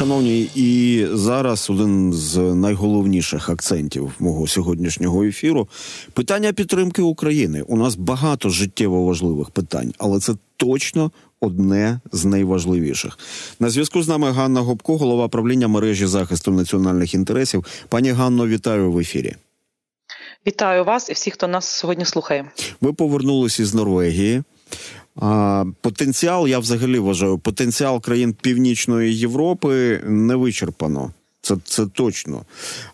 Шановні, і зараз один з найголовніших акцентів мого сьогоднішнього ефіру питання підтримки України. У нас багато життєво важливих питань, але це точно одне з найважливіших. На зв'язку з нами Ганна Гопко, голова правління мережі захисту національних інтересів. Пані Ганно, вітаю в ефірі. Вітаю вас і всіх, хто нас сьогодні слухає. Ви повернулися із Норвегії. Потенціал, я взагалі вважаю, потенціал країн Північної Європи не вичерпано. Це це точно.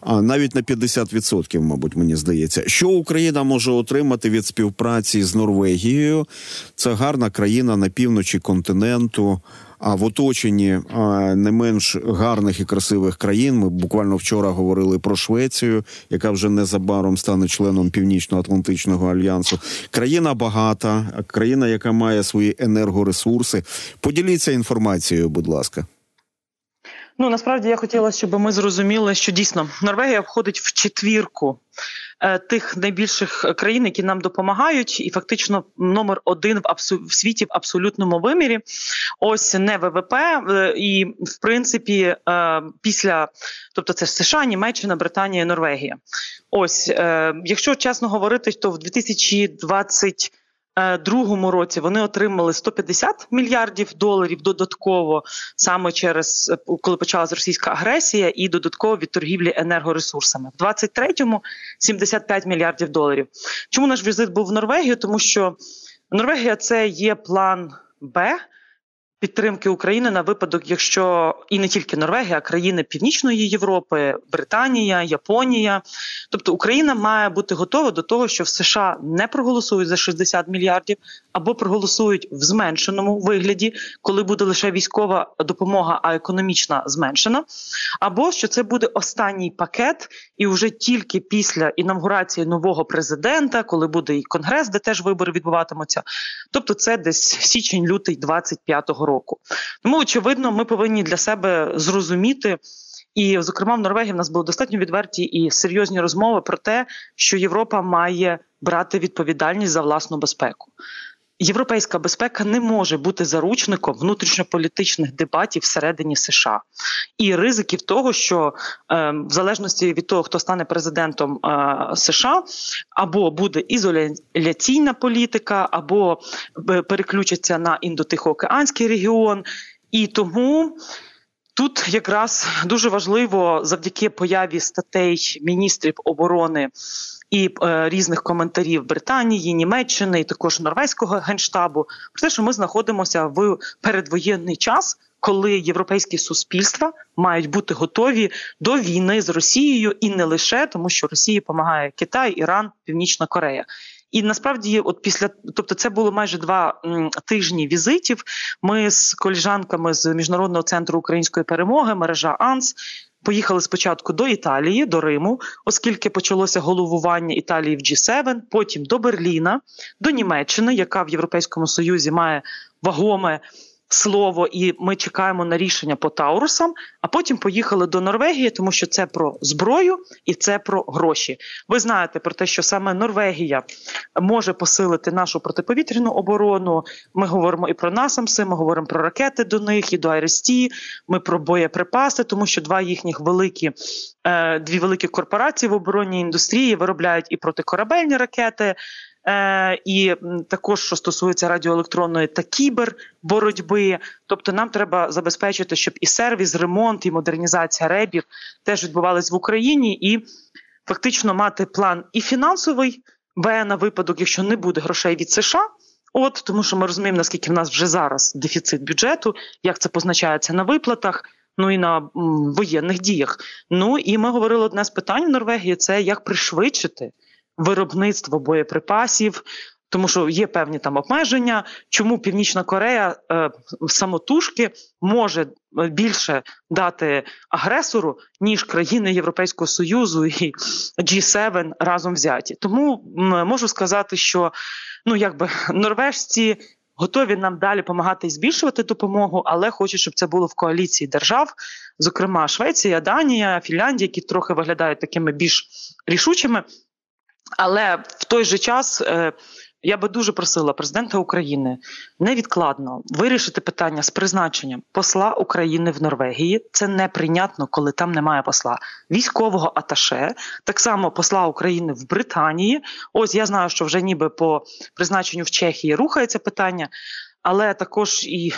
А навіть на 50%, мабуть, мені здається, що Україна може отримати від співпраці з Норвегією. Це гарна країна на півночі континенту. А в оточенні не менш гарних і красивих країн. Ми буквально вчора говорили про Швецію, яка вже незабаром стане членом Північно-Атлантичного альянсу. Країна багата, країна, яка має свої енергоресурси. Поділіться інформацією, будь ласка. Ну насправді я хотіла, щоб ми зрозуміли, що дійсно Норвегія входить в четвірку е, тих найбільших країн, які нам допомагають, і фактично номер один в абсу в світі в абсолютному вимірі. Ось не ВВП, е, і в принципі, е, після тобто це США, Німеччина, Британія, Норвегія. Ось якщо чесно говорити, то в 2020 Е, другому році вони отримали 150 мільярдів доларів додатково саме через е, коли почалась російська агресія, і додатково від торгівлі енергоресурсами. В 23-му 75 мільярдів доларів. Чому наш візит був в Норвегію? Тому що Норвегія це є план Б підтримки України на випадок, якщо і не тільки Норвегія, а країни Північної Європи, Британія, Японія. Тобто Україна має бути готова до того, що в США не проголосують за 60 мільярдів або проголосують в зменшеному вигляді, коли буде лише військова допомога, а економічна зменшена, або що це буде останній пакет, і вже тільки після інавгурації нового президента, коли буде і конгрес, де теж вибори відбуватимуться. Тобто, це десь січень-лютий 25-го року. Тому очевидно, ми повинні для себе зрозуміти. І, зокрема, в Норвегії в нас були достатньо відверті і серйозні розмови про те, що Європа має брати відповідальність за власну безпеку. Європейська безпека не може бути заручником внутрішньополітичних дебатів всередині США і ризиків того, що е, в залежності від того, хто стане президентом е, США, або буде ізоляційна політика, або е, переключиться на індотихоокеанський регіон, і тому. Тут якраз дуже важливо завдяки появі статей міністрів оборони і е, різних коментарів Британії, Німеччини і також норвезького генштабу про те, що ми знаходимося в передвоєнний час. Коли європейські суспільства мають бути готові до війни з Росією і не лише тому, що Росії допомагає Китай, Іран, Північна Корея, і насправді, от після, тобто, це було майже два тижні візитів. Ми з коліжанками з міжнародного центру української перемоги, мережа АНС, Поїхали спочатку до Італії, до Риму, оскільки почалося головування Італії в G7, потім до Берліна, до Німеччини, яка в Європейському Союзі має вагоме слово, і ми чекаємо на рішення по Таурусам. А потім поїхали до Норвегії, тому що це про зброю і це про гроші. Ви знаєте про те, що саме Норвегія може посилити нашу протиповітряну оборону. Ми говоримо і про насамси, ми говоримо про ракети до них, і до Айресті. Ми про боєприпаси, тому що два їхніх великі е, дві великі корпорації в оборонній індустрії виробляють і протикорабельні ракети. Е, і також що стосується радіоелектронної та кіберборотьби. Тобто, нам треба забезпечити, щоб і сервіс, ремонт, і модернізація ребів теж відбувались в Україні, і фактично мати план і фінансовий Б на випадок, якщо не буде грошей від США. От тому, що ми розуміємо, наскільки в нас вже зараз дефіцит бюджету, як це позначається на виплатах. Ну і на воєнних діях. Ну і ми говорили одне з питань в Норвегії: це як пришвидшити виробництво боєприпасів. Тому що є певні там обмеження, чому Північна Корея е, самотужки може е, більше дати агресору, ніж країни Європейського Союзу і G7 разом взяті. Тому можу сказати, що ну якби норвежці готові нам далі допомагати і збільшувати допомогу, але хочуть, щоб це було в коаліції держав, зокрема Швеція, Данія, Фінляндія, які трохи виглядають такими більш рішучими. Але в той же час е, я би дуже просила президента України невідкладно вирішити питання з призначенням посла України в Норвегії. Це неприйнятно, коли там немає посла військового аташе, так само посла України в Британії. Ось я знаю, що вже ніби по призначенню в Чехії рухається питання. Але також і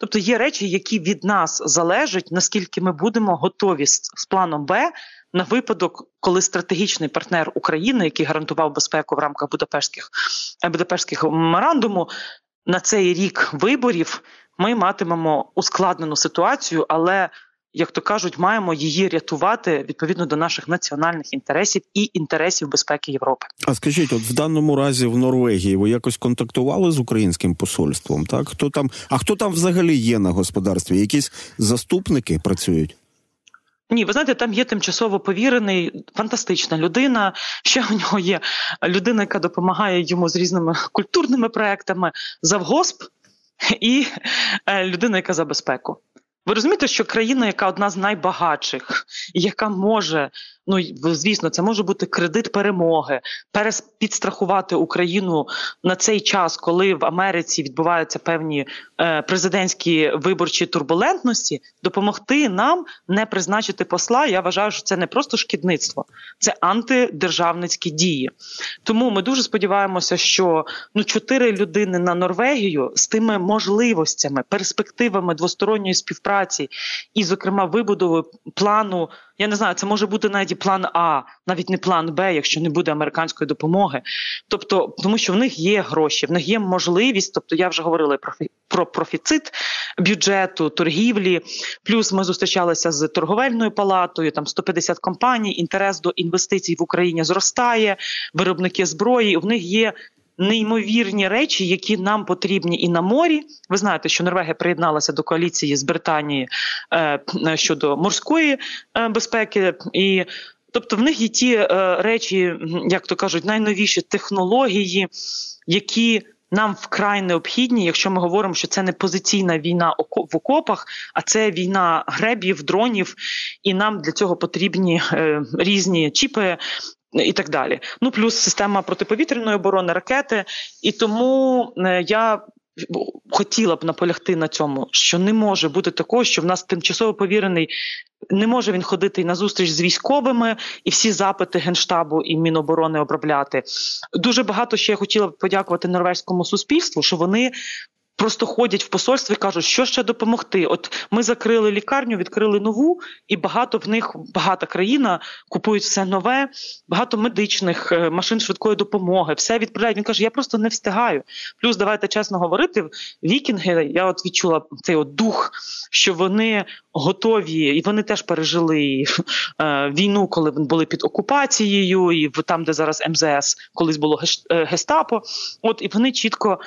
тобто є речі, які від нас залежать, наскільки ми будемо готові з, з планом Б на випадок, коли стратегічний партнер України, який гарантував безпеку в рамках Будапештських е, Будапештських меморандуму, на цей рік виборів ми матимемо ускладнену ситуацію, але як то кажуть, маємо її рятувати відповідно до наших національних інтересів і інтересів безпеки Європи. А скажіть, от в даному разі в Норвегії ви якось контактували з українським посольством? Так хто там? А хто там взагалі є на господарстві? Якісь заступники працюють? Ні, ви знаєте, там є тимчасово повірений, фантастична людина. Ще у нього є людина, яка допомагає йому з різними культурними проектами, завгосп і е, людина, яка за безпеку. Ви розумієте, що країна, яка одна з найбагатших, яка може, ну звісно, це може бути кредит перемоги, підстрахувати Україну на цей час, коли в Америці відбуваються певні президентські виборчі турбулентності, допомогти нам не призначити посла. Я вважаю, що це не просто шкідництво, це антидержавницькі дії. Тому ми дуже сподіваємося, що ну чотири людини на Норвегію з тими можливостями, перспективами двосторонньої співпраці, і, зокрема, вибудовою плану. Я не знаю, це може бути навіть план А, навіть не план Б, якщо не буде американської допомоги. Тобто, тому що в них є гроші, в них є можливість. Тобто, я вже говорила про про профіцит бюджету, торгівлі. Плюс ми зустрічалися з торговельною палатою. Там 150 компаній. Інтерес до інвестицій в Україні зростає. Виробники зброї. В них є неймовірні речі, які нам потрібні і на морі. Ви знаєте, що Норвегія приєдналася до коаліції з Британії е, щодо морської е, безпеки і. Тобто в них є ті е, речі, як то кажуть, найновіші технології, які нам вкрай необхідні, якщо ми говоримо, що це не позиційна війна в окопах, а це війна гребів, дронів, і нам для цього потрібні е, різні чіпи, і так далі. Ну плюс система протиповітряної оборони, ракети. І тому е, я хотіла б наполягти на цьому, що не може бути такого, що в нас тимчасово повірений. Не може він ходити на зустріч з військовими і всі запити генштабу і міноборони обробляти. Дуже багато ще я хотіла б подякувати норвезькому суспільству, що вони просто ходять в посольство і кажуть, що ще допомогти. От ми закрили лікарню, відкрили нову, і багато в них багата країна купують все нове, багато медичних е, машин швидкої допомоги, все відправляють. Він каже: я просто не встигаю. Плюс давайте чесно говорити. Вікінги, я от відчула цей от дух, що вони готові, і вони теж пережили е, війну, коли були під окупацією, і там, де зараз МЗС, колись було е, гестапо. От і вони чітко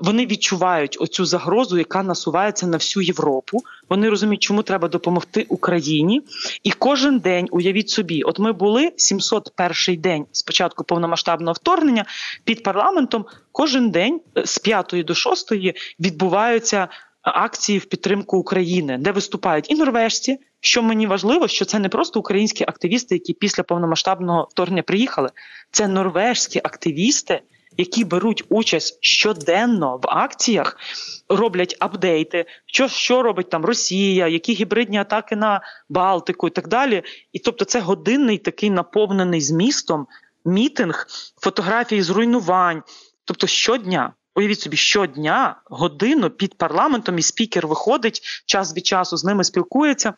вони відчувають оцю загрозу, яка насувається на всю Європу. Вони розуміють, чому треба допомогти Україні. І кожен день уявіть собі, от ми були 701 день з початку повномасштабного вторгнення під парламентом. Кожен день е, з 5 до 6 відбуваються акції в підтримку України, де виступають і норвежці. Що мені важливо, що це не просто українські активісти, які після повномасштабного вторгнення приїхали, це норвежські активісти які беруть участь щоденно в акціях, роблять апдейти, що що робить там Росія, які гібридні атаки на Балтику і так далі. І тобто, це годинний такий наповнений змістом мітинг, фотографії зруйнувань. Тобто щодня. Уявіть собі, щодня годину під парламентом і спікер виходить час від часу, з ними спілкується.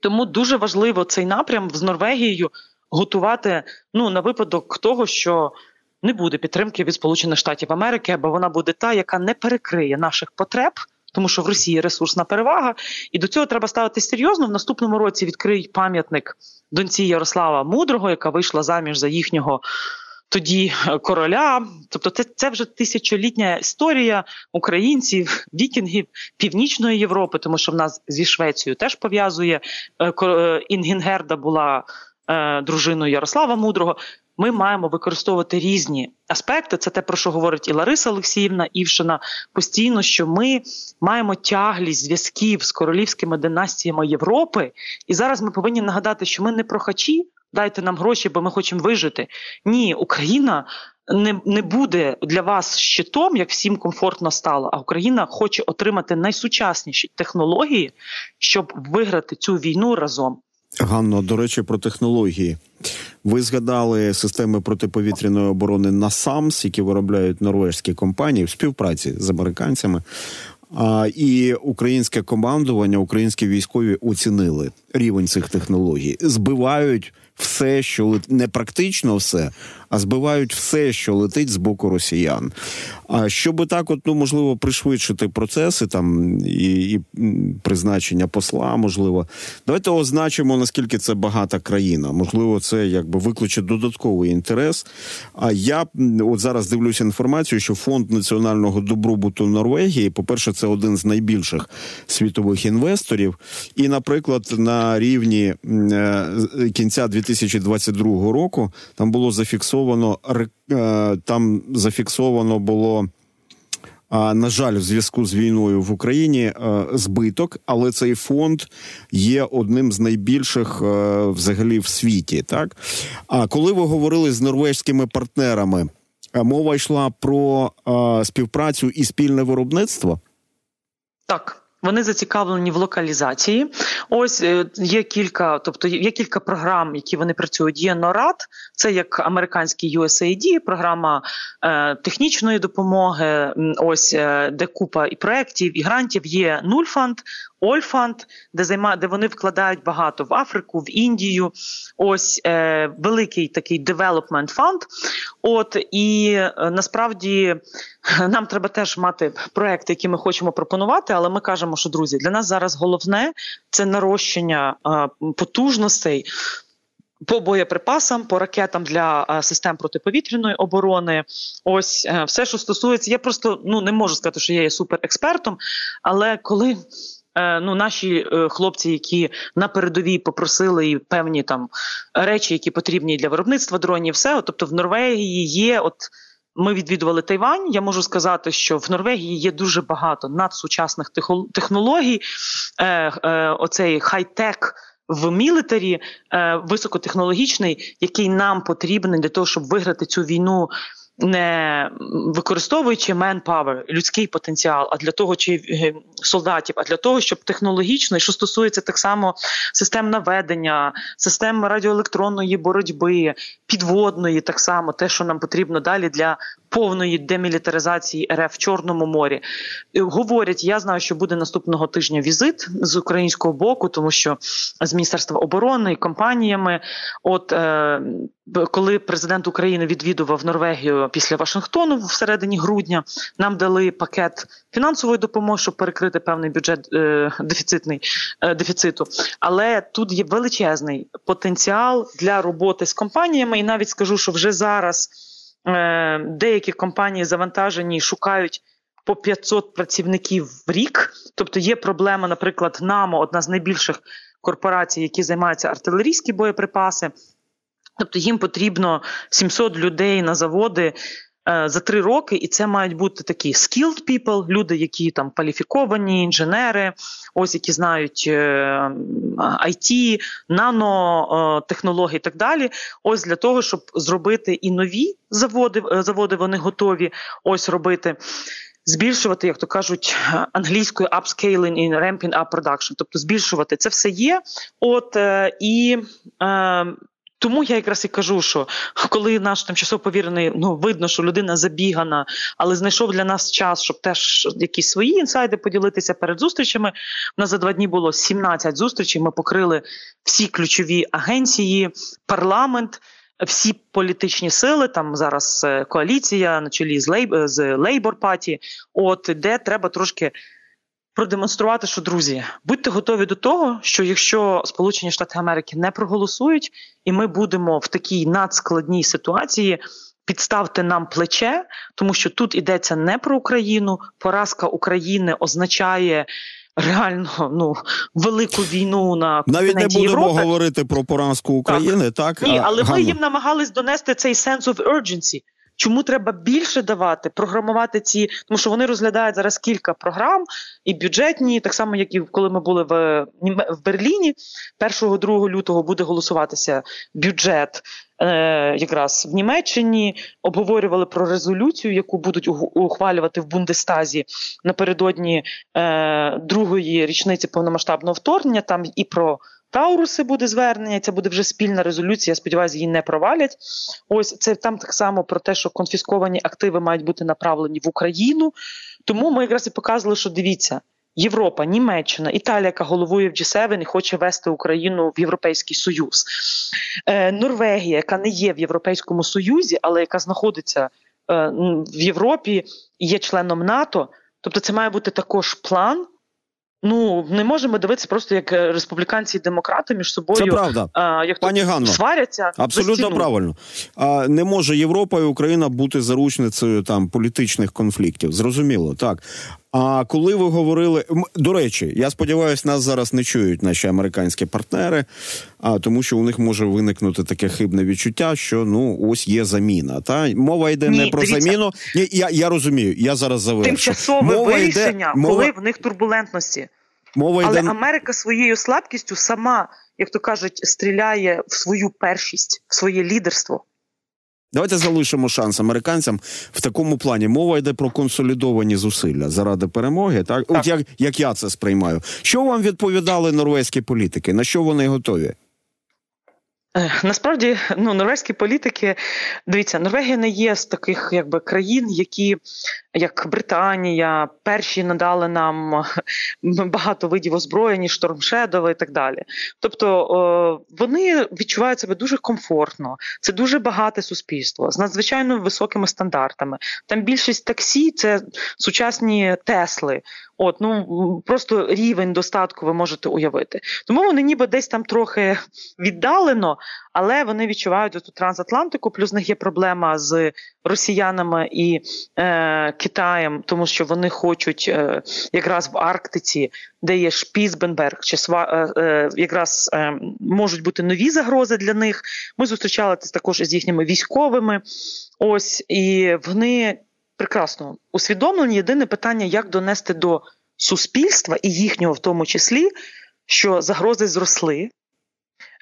Тому дуже важливо цей напрям з Норвегією готувати ну на випадок того, що не буде підтримки від Сполучених Штатів Америки, бо вона буде та, яка не перекриє наших потреб. Тому що в Росії ресурсна перевага, і до цього треба ставити серйозно. В наступному році відкриють пам'ятник доньці Ярослава Мудрого, яка вийшла заміж за їхнього тоді е, короля. Тобто, це це вже тисячолітня історія українців, вікінгів північної Європи, тому що в нас зі Швецією теж пов'язує е, е, Інгінгерда була дружиною Ярослава Мудрого ми маємо використовувати різні аспекти. Це те, про що говорить і Лариса Олексіївна Івшина постійно, що ми маємо тяглість зв'язків з королівськими династіями Європи. І зараз ми повинні нагадати, що ми не прохачі. Дайте нам гроші, бо ми хочемо вижити. Ні, Україна не не буде для вас щитом, як всім комфортно стало. А Україна хоче отримати найсучасніші технології, щоб виграти цю війну разом. Ганно, до речі, про технології. Ви згадали системи протиповітряної оборони НАСАМС, які виробляють норвежські компанії в співпраці з американцями. А, І українське командування, українські військові оцінили рівень цих технологій, збивають все, що не практично все, а збивають все, що летить з боку росіян. А щоб так, от ну можливо, пришвидшити процеси там і, і призначення посла, можливо, давайте означимо наскільки це багата країна. Можливо, це якби викличе додатковий інтерес. А я от зараз дивлюся інформацію, що фонд національного добробуту Норвегії, по перше, це один з найбільших світових інвесторів, і, наприклад, на рівні е, кінця 2022 року там було зафіксовано е, там зафіксовано було. На жаль, в зв'язку з війною в Україні е, збиток, але цей фонд є одним з найбільших взагалі в світі. Так а коли ви говорили з норвежськими партнерами, мова йшла про співпрацю і спільне виробництво? Так. Вони зацікавлені в локалізації. Ось е, є кілька, тобто є кілька програм, які вони працюють. Є NORAD, це як американський USAID, програма е, технічної допомоги. Ось е, де купа і проєктів, і грантів. Є Нульфанд, Ольфанд, де займа, де вони вкладають багато в Африку, в Індію. Ось е, великий такий девелопмент фонд. От і е, насправді нам треба теж мати проекти, які ми хочемо пропонувати. Але ми кажемо, що друзі, для нас зараз головне це нарощення е, потужностей. По боєприпасам, по ракетам для а, систем протиповітряної оборони, ось е, все, що стосується, я просто ну не можу сказати, що я є суперекспертом, але коли Е, ну наші е, хлопці, які на передовій попросили певні там речі, які потрібні для виробництва дронів, все тобто в Норвегії є от. Ми відвідували Тайвань. Я можу сказати, що в Норвегії є дуже багато надсучасних технологій. Е, е, Оцей хай-тек в мілітарі, е, високотехнологічний, який нам потрібен для того, щоб виграти цю війну не використовуючи manpower, людський потенціал, а для того, чи е, солдатів, а для того, щоб технологічно, що стосується так само систем наведення, систем радіоелектронної боротьби, підводної, так само те, що нам потрібно далі для повної демілітаризації РФ в Чорному морі. Е, говорять, я знаю, що буде наступного тижня візит з українського боку, тому що з міністерства оборони і компаніями, от е, коли президент України відвідував Норвегію після Вашингтону всередині грудня, нам дали пакет фінансової допомоги, щоб перекрити певний бюджет е, дефіцитний е, дефіциту. Але тут є величезний потенціал для роботи з компаніями, і навіть скажу, що вже зараз. Е, деякі компанії завантажені шукають по 500 працівників в рік. Тобто є проблема, наприклад, НАМО, одна з найбільших корпорацій, які займаються артилерійські боєприпаси. Тобто їм потрібно 700 людей на заводи Е, за три роки, і це мають бути такі skilled people, люди, які там кваліфіковані, інженери, ось які знають IT, е, нанотехнології і так далі. Ось для того, щоб зробити і нові заводи, е, заводи вони готові ось робити. Збільшувати, як то кажуть, англійською upscaling і ramping up production, тобто збільшувати це все є. От і е, тому я якраз і кажу, що коли наш тимчасово повірений, ну видно, що людина забігана, але знайшов для нас час, щоб теж якісь свої інсайди поділитися перед зустрічами. У нас за два дні було 17 зустрічей. Ми покрили всі ключові агенції, парламент. Всі політичні сили, там зараз е, коаліція на чолі з Лейб з Лейбор Паті, от де треба трошки продемонструвати, що друзі, будьте готові до того, що якщо Сполучені Штати Америки не проголосують, і ми будемо в такій надскладній ситуації. Підставте нам плече, тому що тут йдеться не про Україну. Поразка України означає реально ну велику війну на навіть не будемо Європи. говорити про поразку України. Так, так? ні, але ми їм намагались донести цей sense of urgency. Чому треба більше давати, програмувати ці, тому що вони розглядають зараз кілька програм і бюджетні, так само, як і коли ми були в в Берліні. 1-2 лютого буде голосуватися бюджет е, якраз в Німеччині, обговорювали про резолюцію, яку будуть ухвалювати в Бундестазі напередодні е, другої річниці повномасштабного вторгнення. Там і про Тауруси буде звернення, це буде вже спільна резолюція. Я сподіваюся, її не провалять. Ось це там так само про те, що конфісковані активи мають бути направлені в Україну. Тому ми якраз і показували, що дивіться. Європа, Німеччина, Італія, яка головує в G7 і хоче вести Україну в Європейський Союз, е, Норвегія, яка не є в Європейському Союзі, але яка знаходиться е, в Європі і є членом НАТО. Тобто, це має бути також план. Ну не можемо дивитися просто як е, республіканці і демократи між собою. Це правда, а, як пані Ганно, сваряться абсолютно правильно. А не може Європа і Україна бути заручницею там політичних конфліктів. Зрозуміло, так. А коли ви говорили до речі, я сподіваюся, нас зараз не чують наші американські партнери, а тому, що у них може виникнути таке хибне відчуття, що ну ось є заміна. Та мова йде Ні, не про дивіться. заміну. Ні, я я розумію. Я зараз завершу. тимчасове мова вирішення, йде, коли в них турбулентності. Мова Але йде... Америка своєю слабкістю сама, як то кажуть, стріляє в свою першість, в своє лідерство. Давайте залишимо шанс американцям в такому плані. Мова йде про консолідовані зусилля заради перемоги. Так, так. от як як я це сприймаю, що вам відповідали норвезькі політики? На що вони готові? Е, насправді, ну норвезькі політики, дивіться, Норвегія не є з таких якби країн, які, як Британія, перші надали нам багато видів озброєнь, штормшедови і так далі. Тобто вони відчувають себе дуже комфортно, це дуже багате суспільство з надзвичайно високими стандартами. Там більшість таксі це сучасні Тесли. От ну просто рівень достатку ви можете уявити. Тому вони ніби десь там трохи віддалено, але вони відчувають ту трансатлантику. Плюс в них є проблема з росіянами і е, Китаєм, тому що вони хочуть е, якраз в Арктиці, де є Шпіцбенберг, чи е, е, якраз е, можуть бути нові загрози для них. Ми зустрічалися також із їхніми військовими. Ось і вони прекрасно усвідомлені. Єдине питання, як донести до суспільства і їхнього, в тому числі, що загрози зросли.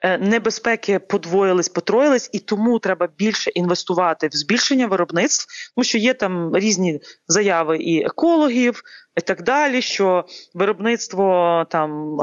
Е, небезпеки подвоїлись, потроїлись, і тому треба більше інвестувати в збільшення виробництв, тому що є там різні заяви і екологів, і так далі. Що виробництво там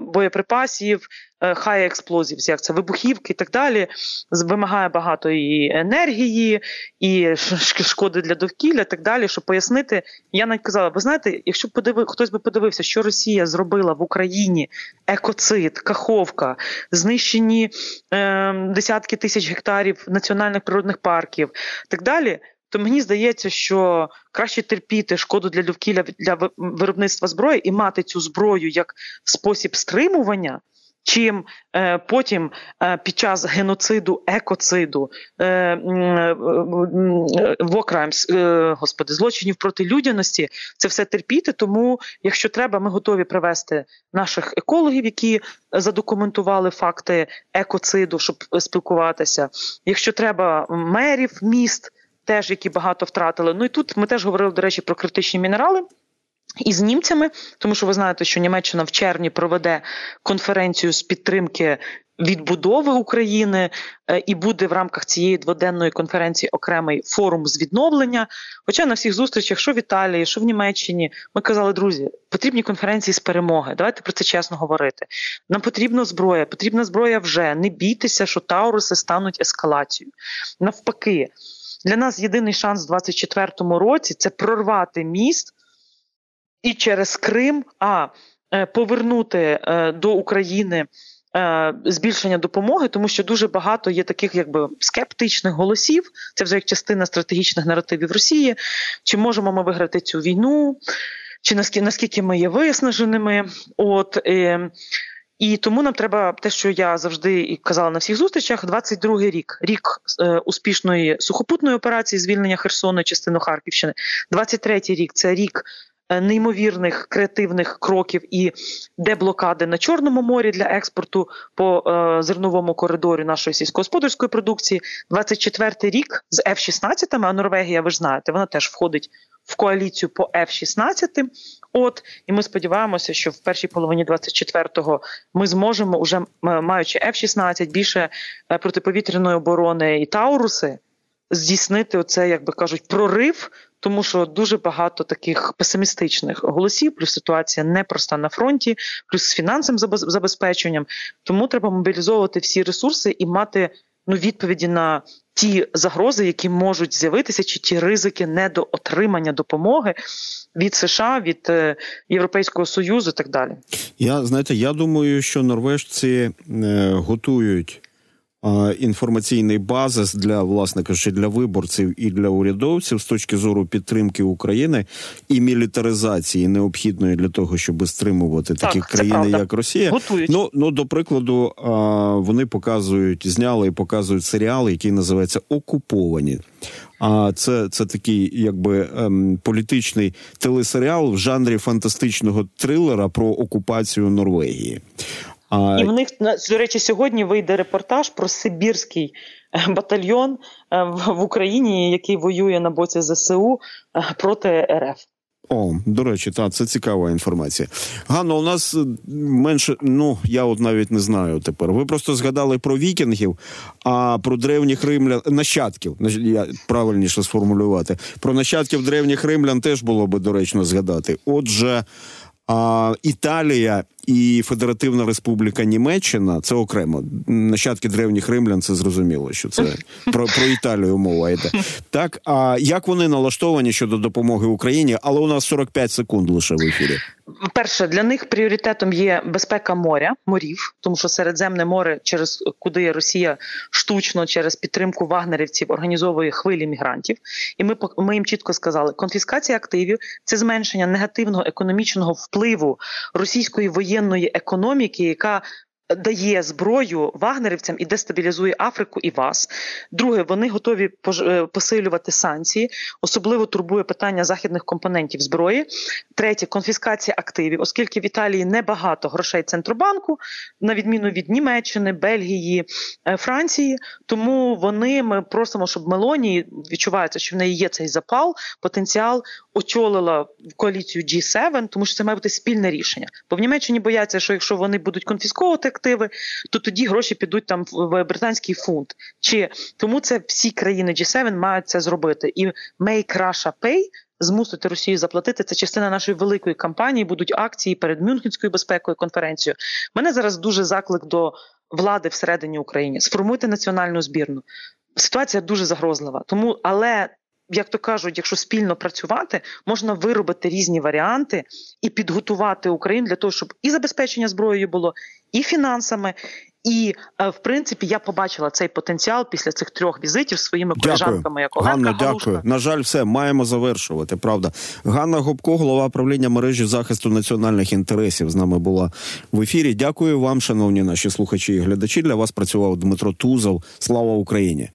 боєприпасів, е, хай експлозів, як це вибухівки і так далі, вимагає багато і енергії, і шкоди для довкілля, і так далі. Щоб пояснити, я навіть казала, ви знаєте, якщо подивив, хтось би подивився, що Росія зробила в Україні екоцид, каховка, знищені е, десятки тисяч гектарів національних природних парків, так далі то мені здається, що краще терпіти шкоду для довкілля для виробництва зброї і мати цю зброю як спосіб стримування. Чим е, потім е, під час геноциду, екоциду е, е, вокраймс, е, господи, злочинів проти людяності, це все терпіти. Тому, якщо треба, ми готові привести наших екологів, які задокументували факти екоциду, щоб спілкуватися. Якщо треба мерів міст теж які багато втратили. Ну і тут ми теж говорили, до речі, про критичні мінерали. І з німцями, тому що ви знаєте, що Німеччина в червні проведе конференцію з підтримки відбудови України, е, і буде в рамках цієї дводенної конференції окремий форум з відновлення. Хоча на всіх зустрічах, що в Італії, що в Німеччині, ми казали, друзі, потрібні конференції з перемоги. Давайте про це чесно говорити. Нам потрібна зброя, потрібна зброя вже. Не бійтеся, що Тауруси стануть ескалацією. Навпаки. Для нас єдиний шанс у 2024 році це прорвати міст і через Крим, а е, повернути е, до України. Е, збільшення допомоги, тому що дуже багато є таких, якби скептичних голосів. Це вже як частина стратегічних наративів Росії. Чи можемо ми виграти цю війну, чи наскільки наскільки ми є виснаженими? От і тому нам треба те, що я завжди і казала на всіх зустрічах. 22-й рік, рік успішної сухопутної операції, звільнення Херсону, частину Харківщини. 23-й рік це рік неймовірних креативних кроків і деблокади на Чорному морі для експорту по е, зерновому коридорі нашої сільськогосподарської продукції. 24-й рік з F-16, а Норвегія, ви ж знаєте, вона теж входить в коаліцію по F-16. От і ми сподіваємося, що в першій половині 24-го ми зможемо, уже маючи F-16, більше е, протиповітряної оборони і Тауруси, здійснити оце, як би кажуть, прорив. Тому що дуже багато таких песимістичних голосів, плюс ситуація непроста на фронті, плюс з фінансовим забезпеченням. Тому треба мобілізовувати всі ресурси і мати ну відповіді на ті загрози, які можуть з'явитися, чи ті ризики недоотримання допомоги від США, від е, Європейського союзу, і так далі. Я знаєте, я думаю, що норвежці е, готують інформаційний базис для власне кажучи, для виборців і для урядовців з точки зору підтримки України і мілітаризації необхідної для того, щоб стримувати такі так, країни, як Росія. Готують. Ну ну до прикладу, вони показують, зняли і показують серіал, який називається Окуповані. А це це такий, якби ем, політичний телесеріал в жанрі фантастичного трилера про окупацію Норвегії. А... І в них до речі, сьогодні вийде репортаж про Сибірський е, батальйон е, в Україні, який воює на боці ЗСУ е, проти РФ. О, до речі, та це цікава інформація. Ганна, у нас менше, ну я от навіть не знаю тепер. Ви просто згадали про вікінгів, а про древніх римлян нащадків. я правильніше сформулювати. Про нащадків древніх римлян теж було би доречно згадати. Отже, а, Італія і Федеративна Республіка Німеччина це окремо. Нащадки древніх римлян це зрозуміло, що це про про Італію мова йде. Так, а як вони налаштовані щодо допомоги Україні? Але у нас 45 секунд лише в ефірі. Перше для них пріоритетом є безпека моря, морів, тому що Середземне море, через куди Росія штучно через підтримку вагнерівців організовує хвилі мігрантів. І ми ми їм чітко сказали: конфіскація активів це зменшення негативного економічного впливу російської воєнної економіки, яка дає зброю вагнерівцям і дестабілізує Африку і вас. Друге, вони готові е, посилювати санкції, особливо турбує питання західних компонентів зброї. Третє конфіскація активів, оскільки в Італії небагато грошей центробанку, на відміну від Німеччини, Бельгії, е, Франції. Тому вони ми просимо, щоб Мелоні відчувається, що в неї є цей запал, потенціал очолила коаліцію G7, тому що це має бути спільне рішення. Бо в Німеччині бояться, що якщо вони будуть конфісковувати активи, то тоді гроші підуть там в британський фунт. Чи тому це всі країни G7 мають це зробити і Make Russia Pay Змусити Росію заплатити це частина нашої великої кампанії. Будуть акції перед Мюнхенською безпекою конференцією. Мене зараз дуже заклик до влади всередині України. Сформуйте національну збірну. Ситуація дуже загрозлива, тому але як то кажуть, якщо спільно працювати, можна виробити різні варіанти і підготувати Україну для того, щоб і забезпечення зброєю було, і фінансами. І е, в принципі я побачила цей потенціал після цих трьох візитів своїми колежанками. Як Оленка Ганна, Галушка. дякую. На жаль, все маємо завершувати. Правда, Ганна Гопко, голова правління мережі захисту національних інтересів, з нами була в ефірі. Дякую вам, шановні наші слухачі і глядачі. Для вас працював Дмитро Тузов. Слава Україні.